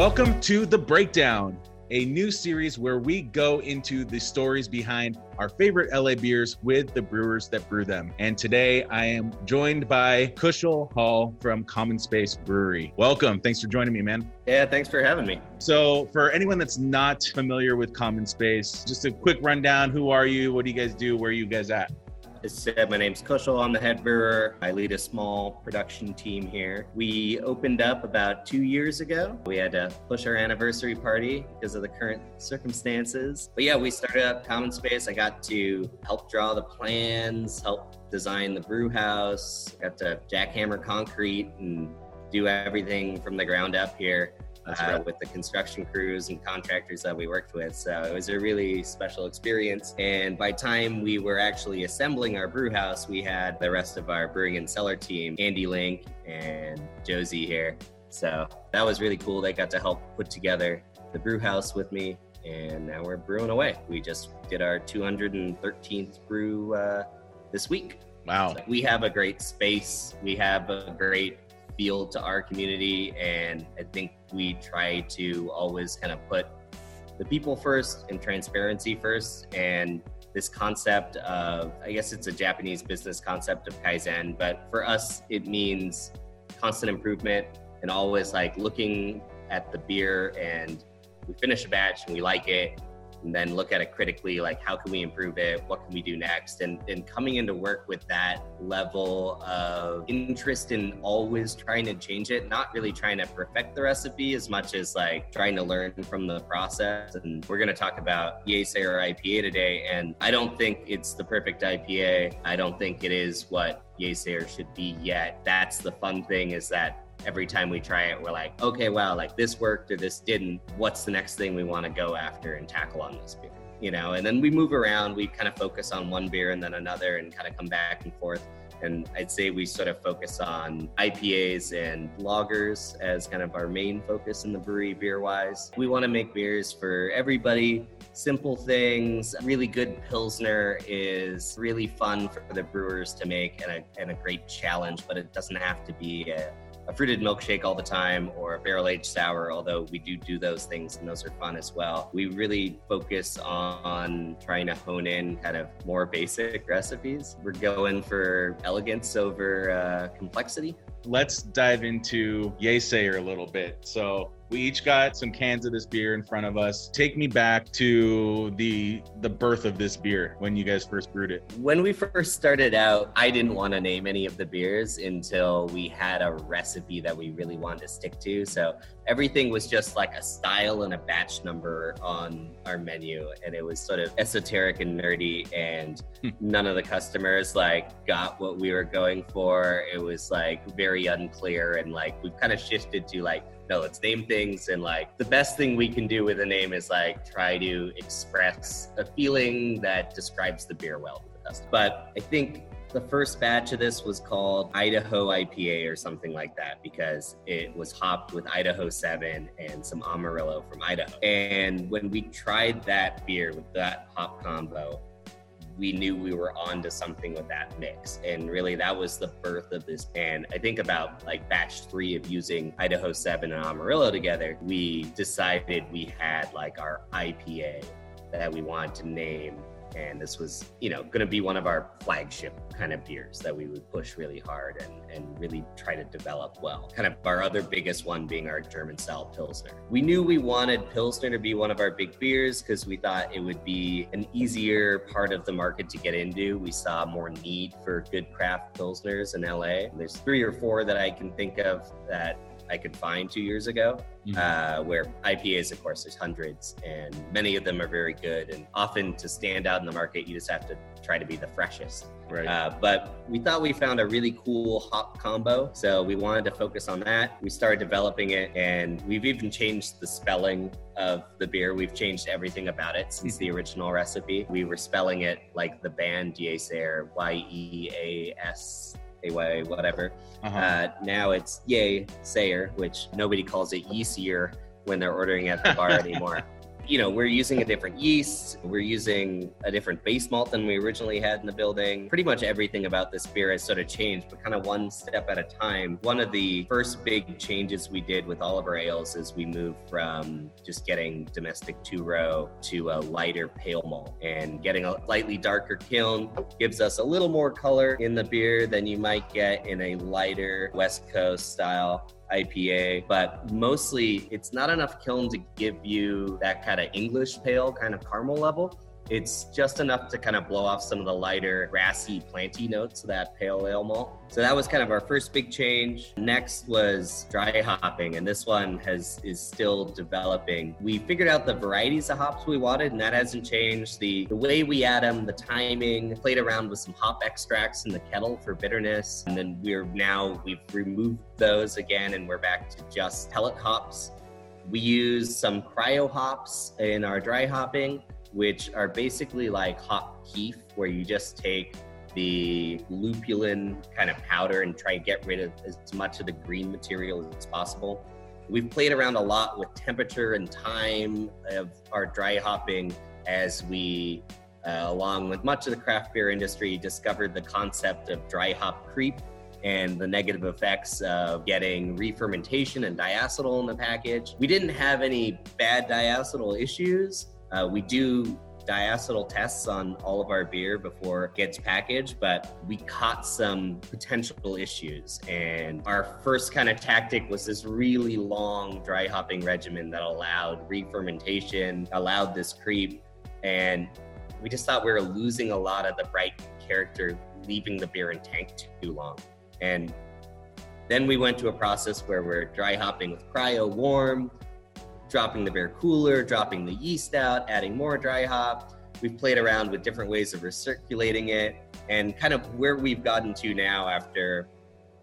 Welcome to The Breakdown, a new series where we go into the stories behind our favorite LA beers with the brewers that brew them. And today I am joined by Kushal Hall from Common Space Brewery. Welcome. Thanks for joining me, man. Yeah, thanks for having me. So, for anyone that's not familiar with Common Space, just a quick rundown who are you? What do you guys do? Where are you guys at? As said, my name's Kushal. I'm the head brewer. I lead a small production team here. We opened up about two years ago. We had to push our anniversary party because of the current circumstances. But yeah, we started up Common Space. I got to help draw the plans, help design the brew house, got to jackhammer concrete and do everything from the ground up here uh, with the construction crews and contractors that we worked with. So it was a really special experience. And by time we were actually assembling our brew house, we had the rest of our brewing and cellar team, Andy Link and Josie here. So that was really cool. They got to help put together the brew house with me. And now we're brewing away. We just did our 213th brew uh, this week. Wow. So we have a great space. We have a great feel to our community. And I think we try to always kind of put the people first and transparency first. And this concept of, I guess it's a Japanese business concept of Kaizen, but for us, it means constant improvement and always like looking at the beer and we finish a batch and we like it and then look at it critically like how can we improve it? What can we do next? And and coming into work with that level of interest in always trying to change it not really trying to perfect the recipe as much as like trying to learn from the process. And we're going to talk about Yay Sayer IPA today and I don't think it's the perfect IPA I don't think it is what Yay should be yet. That's the fun thing is that every time we try it, we're like, okay, wow, like this worked or this didn't. What's the next thing we want to go after and tackle on this beer? You know, and then we move around, we kind of focus on one beer and then another and kind of come back and forth. And I'd say we sort of focus on IPAs and lagers as kind of our main focus in the brewery beer wise. We want to make beers for everybody. Simple things. Really good Pilsner is really fun for the brewers to make and a, and a great challenge, but it doesn't have to be a a fruited milkshake all the time or a barrel aged sour, although we do do those things and those are fun as well. We really focus on trying to hone in kind of more basic recipes. We're going for elegance over uh, complexity. Let's dive into Yay Sayer a little bit. So, we each got some cans of this beer in front of us. Take me back to the the birth of this beer when you guys first brewed it. When we first started out, I didn't want to name any of the beers until we had a recipe that we really wanted to stick to. So everything was just like a style and a batch number on our menu and it was sort of esoteric and nerdy and hmm. none of the customers like got what we were going for. It was like very unclear and like we've kind of shifted to like no, let's name things. And like the best thing we can do with a name is like try to express a feeling that describes the beer well to the customer. But I think the first batch of this was called Idaho IPA or something like that because it was hopped with Idaho 7 and some Amarillo from Idaho. And when we tried that beer with that hop combo, we knew we were on to something with that mix. And really, that was the birth of this band. I think about like batch three of using Idaho 7 and Amarillo together, we decided we had like our IPA that we wanted to name and this was you know going to be one of our flagship kind of beers that we would push really hard and, and really try to develop well. Kind of our other biggest one being our german style pilsner. We knew we wanted pilsner to be one of our big beers because we thought it would be an easier part of the market to get into. We saw more need for good craft pilsners in la there's three or four that i can think of that I could find two years ago. Mm-hmm. Uh, where IPAs, of course, there's hundreds, and many of them are very good. And often, to stand out in the market, you just have to try to be the freshest. Right. Uh, but we thought we found a really cool hop combo, so we wanted to focus on that. We started developing it, and we've even changed the spelling of the beer. We've changed everything about it since the original recipe. We were spelling it like the band Yeasayer, Y E A S AY, whatever. Uh-huh. Uh, now it's Yay Sayer, which nobody calls it Yeasier when they're ordering at the bar anymore. You know, we're using a different yeast. We're using a different base malt than we originally had in the building. Pretty much everything about this beer has sort of changed, but kind of one step at a time. One of the first big changes we did with all of our ales is we moved from just getting domestic two row to a lighter pale malt and getting a slightly darker kiln gives us a little more color in the beer than you might get in a lighter West Coast style IPA, but mostly it's not enough kiln to give you that kind of English pale kind of caramel level. It's just enough to kind of blow off some of the lighter, grassy, planty notes of that pale ale malt. So that was kind of our first big change. Next was dry hopping, and this one has is still developing. We figured out the varieties of hops we wanted, and that hasn't changed. The the way we add them, the timing, played around with some hop extracts in the kettle for bitterness, and then we're now we've removed those again, and we're back to just pellet hops. We use some cryo hops in our dry hopping which are basically like hop keef, where you just take the lupulin kind of powder and try to get rid of as much of the green material as possible. We've played around a lot with temperature and time of our dry hopping as we, uh, along with much of the craft beer industry, discovered the concept of dry hop creep and the negative effects of getting re-fermentation and diacetyl in the package. We didn't have any bad diacetyl issues, uh, we do diacetyl tests on all of our beer before it gets packaged, but we caught some potential issues. And our first kind of tactic was this really long dry hopping regimen that allowed re-fermentation, allowed this creep, and we just thought we were losing a lot of the bright character, leaving the beer in tank too long. And then we went to a process where we're dry hopping with cryo warm, dropping the beer cooler, dropping the yeast out, adding more dry hop. We've played around with different ways of recirculating it and kind of where we've gotten to now after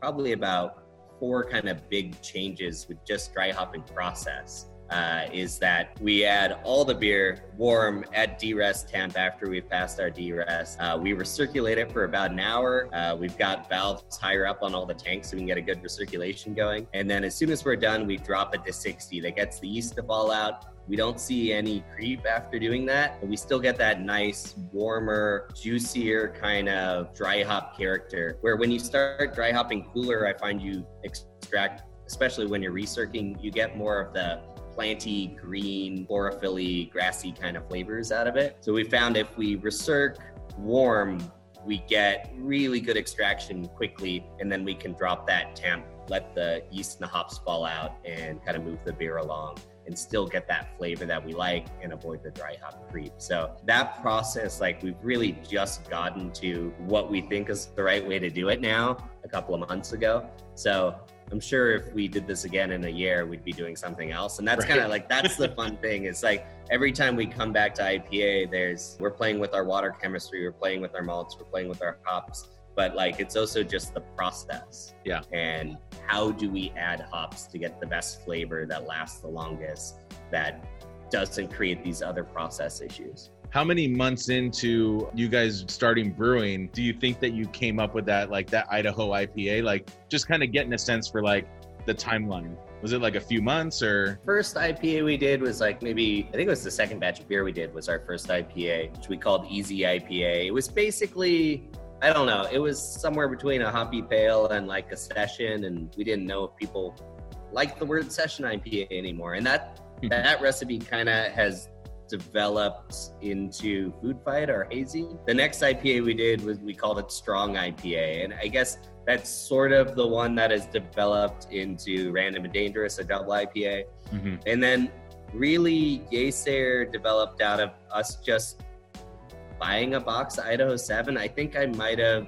probably about four kind of big changes with just dry hopping process uh, is that we add all the beer warm at D-rest temp after we've passed our D-rest. Uh, we recirculate it for about an hour. Uh, we've got valves higher up on all the tanks so we can get a good recirculation going. And then as soon as we're done, we drop it to 60. That gets the yeast to fall out. We don't see any creep after doing that, but we still get that nice, warmer, juicier kind of dry hop character. Where when you start dry hopping cooler, I find you extract, especially when you're recircing, you get more of the planty, green, chlorophyll grassy kind of flavors out of it. So we found if we recirc warm, we get really good extraction quickly, and then we can drop that temp, let the yeast and the hops fall out, and kind of move the beer along and still get that flavor that we like and avoid the dry hop creep. So that process, like we've really just gotten to what we think is the right way to do it now a couple of months ago. So I'm sure if we did this again in a year, we'd be doing something else. And that's right. kind of like that's the fun thing. It's like every time we come back to IPA, there's we're playing with our water chemistry, we're playing with our malts, we're playing with our hops. But like it's also just the process. Yeah. And how do we add hops to get the best flavor that lasts the longest that doesn't create these other process issues? how many months into you guys starting brewing do you think that you came up with that like that idaho ipa like just kind of getting a sense for like the timeline was it like a few months or first ipa we did was like maybe i think it was the second batch of beer we did was our first ipa which we called easy ipa it was basically i don't know. It was somewhere between a hoppy pale and like a session and we didn't know if people liked the word session ipa anymore. And that that recipe kind of has developed into Food Fight or Hazy. The next IPA we did was we called it Strong IPA, and I guess that's sort of the one that has developed into Random and Dangerous, a double IPA, mm-hmm. and then really Yeasayer developed out of us just buying a box of Idaho 7. I think I might have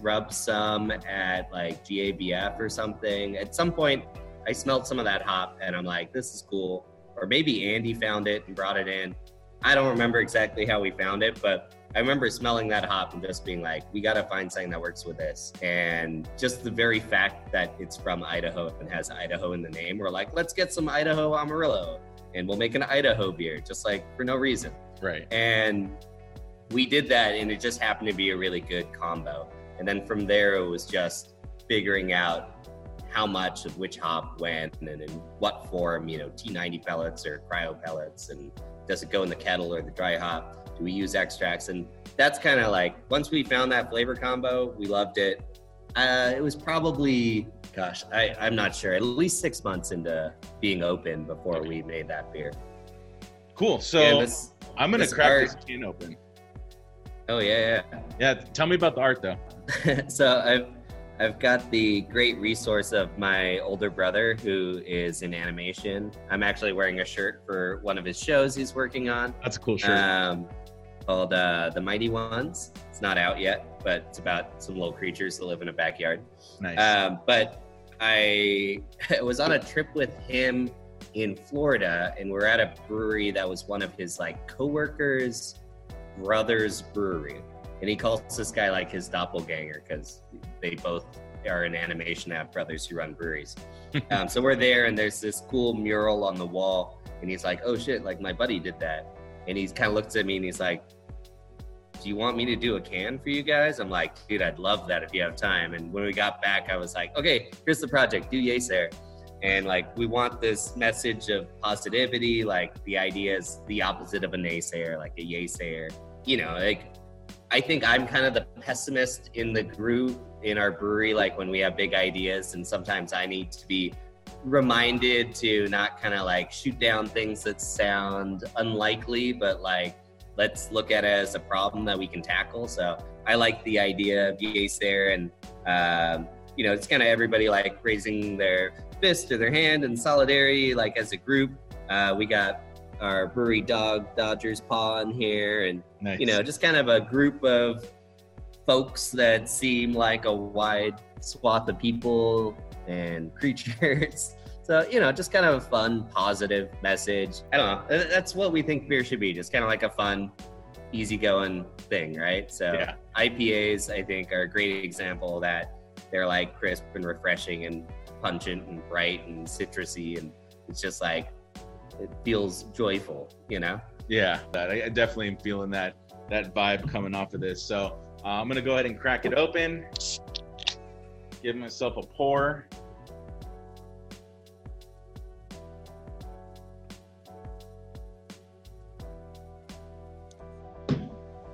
rubbed some at like GABF or something. At some point, I smelled some of that hop and I'm like, this is cool or maybe Andy found it and brought it in. I don't remember exactly how we found it, but I remember smelling that hop and just being like, we got to find something that works with this. And just the very fact that it's from Idaho and has Idaho in the name, we're like, let's get some Idaho Amarillo and we'll make an Idaho beer, just like for no reason. Right. And we did that and it just happened to be a really good combo. And then from there, it was just figuring out how much of which hop when and in what form, you know, T90 pellets or cryo pellets and does it go in the kettle or the dry hop? Do we use extracts? And that's kind of like once we found that flavor combo, we loved it. Uh, it was probably, gosh, I, I'm not sure, at least six months into being open before we made that beer. Cool. So this, I'm gonna crack art, this can open. Oh yeah, yeah. Yeah. Tell me about the art though. so I've I've got the great resource of my older brother who is in animation. I'm actually wearing a shirt for one of his shows he's working on. That's a cool shirt. Um, called uh, The Mighty Ones. It's not out yet, but it's about some little creatures that live in a backyard. Nice. Um, but I was on a trip with him in Florida, and we're at a brewery that was one of his like coworkers' brother's brewery and he calls this guy like his doppelganger because they both are in animation have brothers who run breweries. um, so we're there, and there's this cool mural on the wall, and he's like, "Oh shit! Like my buddy did that," and he kind of looks at me and he's like. Do you want me to do a can for you guys? I'm like, dude, I'd love that if you have time. And when we got back, I was like, okay, here's the project. Do Yeasayer and like we want this message of positivity like the idea is the opposite of a naysayer like a yaysayer you know like I think I'm kind of the pessimist in the group in our brewery, like when we have big ideas, and sometimes I need to be reminded to not kind of like shoot down things that sound unlikely, but like let's look at it as a problem that we can tackle. So I like the idea of Yay Sayer, and um, you know, it's kind of everybody like raising their fist or their hand in solidarity, like as a group. Uh, we got our brewery dog Dodgers paw in here, and nice. you know, just kind of a group of folks that seem like a wide swath of people and creatures. So, you know, just kind of a fun, positive message. I don't know. That's what we think beer should be. Just kind of like a fun, easygoing thing, right? So, yeah. IPAs, I think, are a great example that they're like crisp and refreshing and pungent and bright and citrusy. And it's just like it feels joyful, you know? Yeah, I definitely am feeling that that vibe coming off of this. So uh, I'm gonna go ahead and crack it open. Give myself a pour.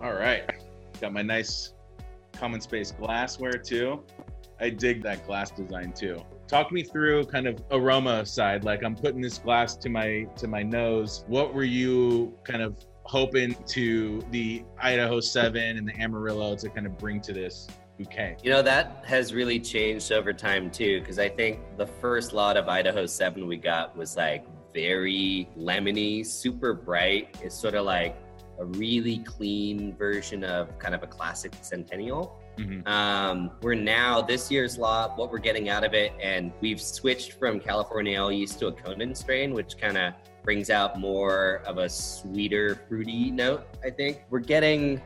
All right, got my nice common space glassware too. I dig that glass design too talk me through kind of aroma side. Like i'm putting this glass to my to my nose. What were you kind of hoping to the idaho 7 and the amarillo to kind of bring to this bouquet? You know that has really changed over time too because i think the first lot of idaho 7 we got was like very lemony super bright. It's sort of like a really clean version of kind of a classic centennial Mm-hmm. Um, we're now this year's lot, what we're getting out of it, and we've switched from California Ale yeast to a Conan strain, which kind of brings out more of a sweeter, fruity note. I think we're getting.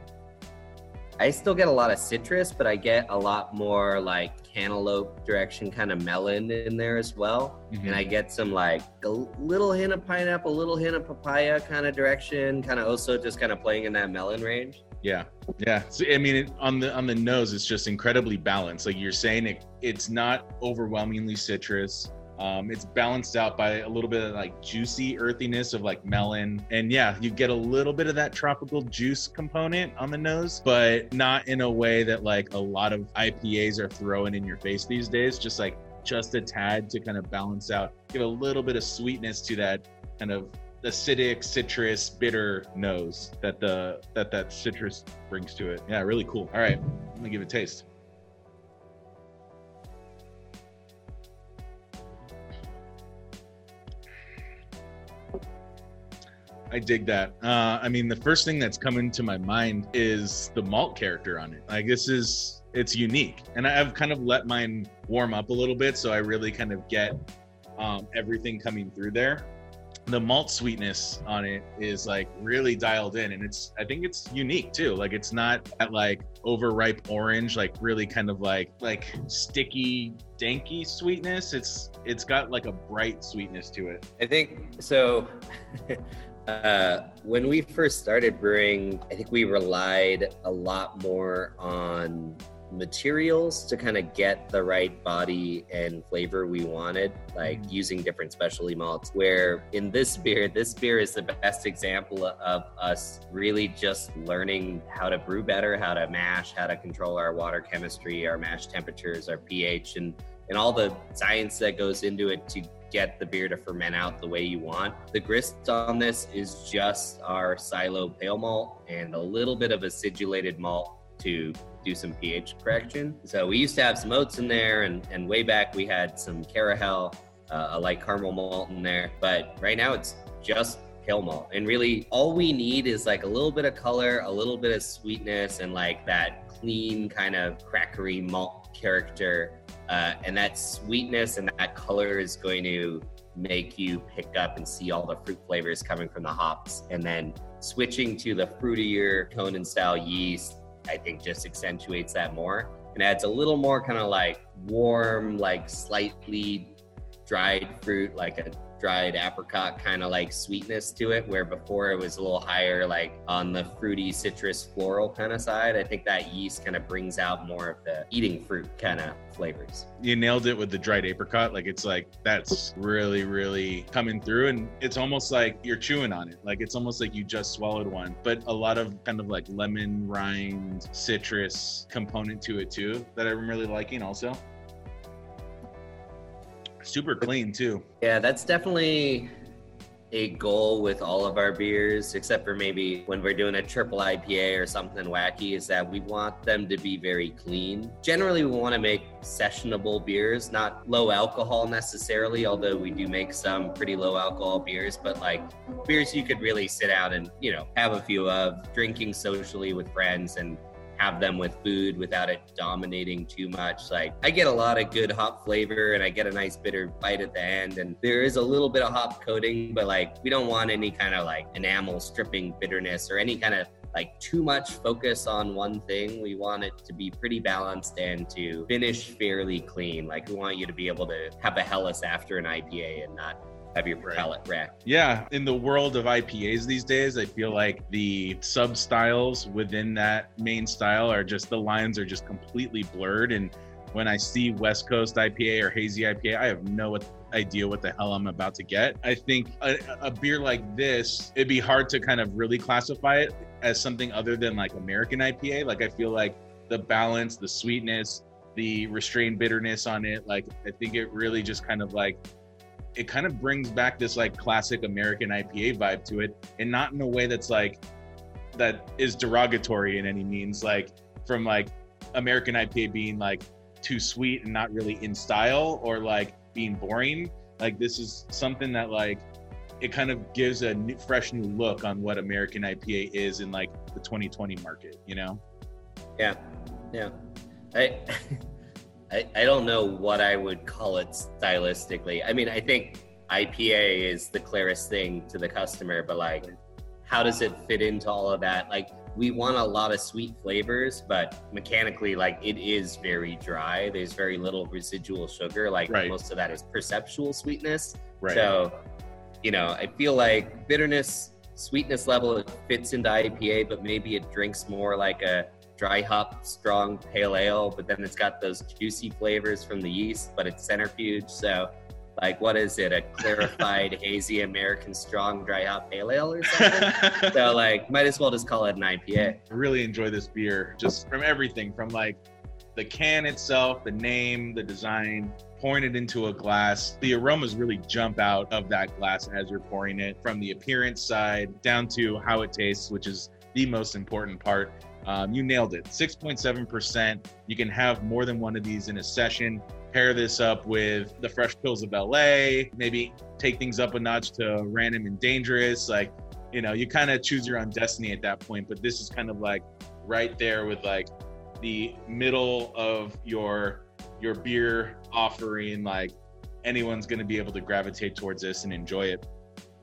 I still get a lot of citrus, but I get a lot more like cantaloupe direction, kind of melon in there as well. Mm-hmm. And I get some like a little hint of pineapple, a little hint of papaya kind of direction, kind of also just kind of playing in that melon range. Yeah, yeah. So, I mean, it, on the on the nose, it's just incredibly balanced. Like you're saying, it it's not overwhelmingly citrus. Um, it's balanced out by a little bit of like juicy earthiness of like melon. And yeah, you get a little bit of that tropical juice component on the nose, but not in a way that like a lot of IPAs are throwing in your face these days. Just like just a tad to kind of balance out, give a little bit of sweetness to that kind of acidic, citrus, bitter nose that the that that citrus brings to it. Yeah, really cool. All right, let me give it a taste. I dig that. Uh, I mean, the first thing that's coming to my mind is the malt character on it. Like this is it's unique, and I've kind of let mine warm up a little bit, so I really kind of get um, everything coming through there the malt sweetness on it is like really dialed in and it's i think it's unique too. Like it's not that like overripe orange like really kind of like like sticky danky sweetness. It's it's got like a bright sweetness to it. I think so uh when we first started brewing i think we relied a lot more on materials to kind of get the right body and flavor we wanted, like mm. using different specialty malts. Where in this beer, this beer is the best example of us really just learning how to brew better, how to mash, how to control our water chemistry, our mash temperatures, our pH, and and all the science that goes into it to get the beer to ferment out the way you want. The grist on this is just our silo pale malt and a little bit of acidulated malt to do some pH correction. So we used to have some oats in there, and, and way back we had some Carahel, uh, a light caramel malt in there. But right now it's just pale malt. And really, all we need is like a little bit of color, a little bit of sweetness, and like that clean kind of crackery malt character. Uh, and that sweetness and that color is going to make you pick up and see all the fruit flavors coming from the hops. And then switching to the fruitier Conan style yeast I think just accentuates that more. And adds a little more kind of like warm, like slightly dried fruit, like a dried apricot kind of like sweetness to it, where before it was a little higher, like on the fruity, citrus, floral kind of side. I think that yeast kind of brings out more of the eating fruit kind of flavors. You nailed it with the dried apricot. Like it's like that's really, really coming through. And it's almost like you're chewing on it. Like it's almost like you just swallowed one, but a lot of kind of like lemon rind, citrus component to it too that I'm really liking also super clean too. Yeah, that's definitely a goal with all of our beers, except for maybe when we're doing a triple IPA or something wacky, is that we want them to be very clean. Generally, we want to make sessionable beers, not low alcohol necessarily, although we do make some pretty low alcohol beers, but like beers you could really sit out and, you know, have a few of, drinking socially with friends and have them with food without it dominating too much. Like I get a lot of good hop flavor and I get a nice bitter bite at the end. And there is a little bit of hop coating, but like we don't want any kind of like enamel stripping bitterness or any kind of like too much focus on one thing. We want it to be pretty balanced and to finish fairly clean. Like we want you to be able to have a Helles after an IPA and not have your palate racked. Yeah, in the world of IPAs these days, I feel like the sub styles within that main style are just the lines are just completely blurred. And when I see West Coast IPA or hazy IPA, I have no idea what the hell I'm about to get. I think a, a beer like this, it'd be hard to kind of really classify it as something other than like American IPA. Like I feel like the balance, the sweetness, the restrained bitterness on it, like I think it really just kind of like it kind of brings back this like classic American IPA vibe to it, and not in a way that's like that is derogatory in any means, like from like American IPA being like too sweet and not really in style or like being boring. Like this is something that like it kind of gives a new, fresh new look on what American IPA is in like the 2020 market, you know? Yeah. Yeah. I I, I don't know what I would call it stylistically. I mean, I think IPA is the clearest thing to the customer, but like, how does it fit into all of that? Like, we want a lot of sweet flavors, but mechanically, like, it is very dry. There's very little residual sugar. Like, right. most of that is perceptual sweetness. Right. So, you know, I feel like bitterness, sweetness level, it fits into IPA, but maybe it drinks more like a dry hop strong pale ale, but then it's got those juicy flavors from the yeast, but it's centrifuge. So, like, what is it? A clarified, hazy American strong dry hop pale ale or something? so, like, might as well just call it an IPA. I really enjoy this beer just from everything from like the can itself, the name, the design, pouring it into a glass. The aromas really jump out of that glass as you're pouring it from the appearance side down to how it tastes, which is the most important part. Um, you nailed it. 6.7%. You can have more than one of these in a session. Pair this up with the Fresh Pils of LA. Maybe take things up a notch to Random and Dangerous. Like, you know, you kind of choose your own destiny at that point. But this is kind of like right there with like the middle of your your beer offering. Like anyone's going to be able to gravitate towards this and enjoy it.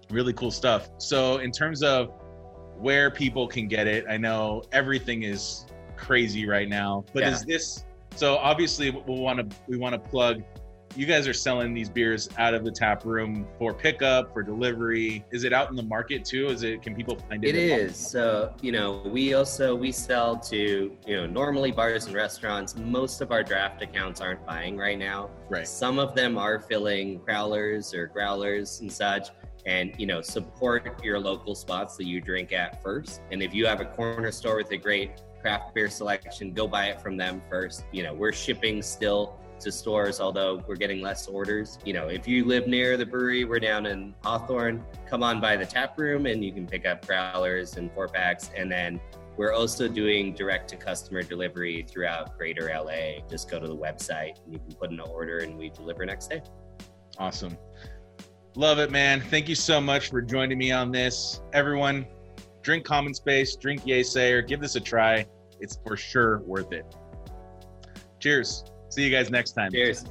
Really cool stuff. So in terms of where people can get it. I know everything is crazy right now, but yeah. is this so obviously we want to we want to plug you guys are selling these beers out of the tap room for pickup, for delivery. Is it out in the market too? Is it? Can people find it? It is. So you know, we also we sell to you know normally bars and restaurants. Most of our draft accounts aren't buying right now. Right. Some of them are filling growlers or growlers and such and you know support your local spots that you drink at first. And if you have a corner store with a great craft beer selection go buy it from them first. You know we're shipping still to stores although we're getting less orders. You know if you live near the brewery we're down in hawthorne come on by the tap room and you can pick up growlers and four packs. And then we're also doing direct to customer delivery throughout greater la just go to the website and you can put in an order and we deliver next day. Awesome Love it, man. Thank you so much for joining me on this. Everyone, drink Common Space, drink Yeasayer, give this a try. It's for sure worth it. Cheers. See you guys next time. Cheers.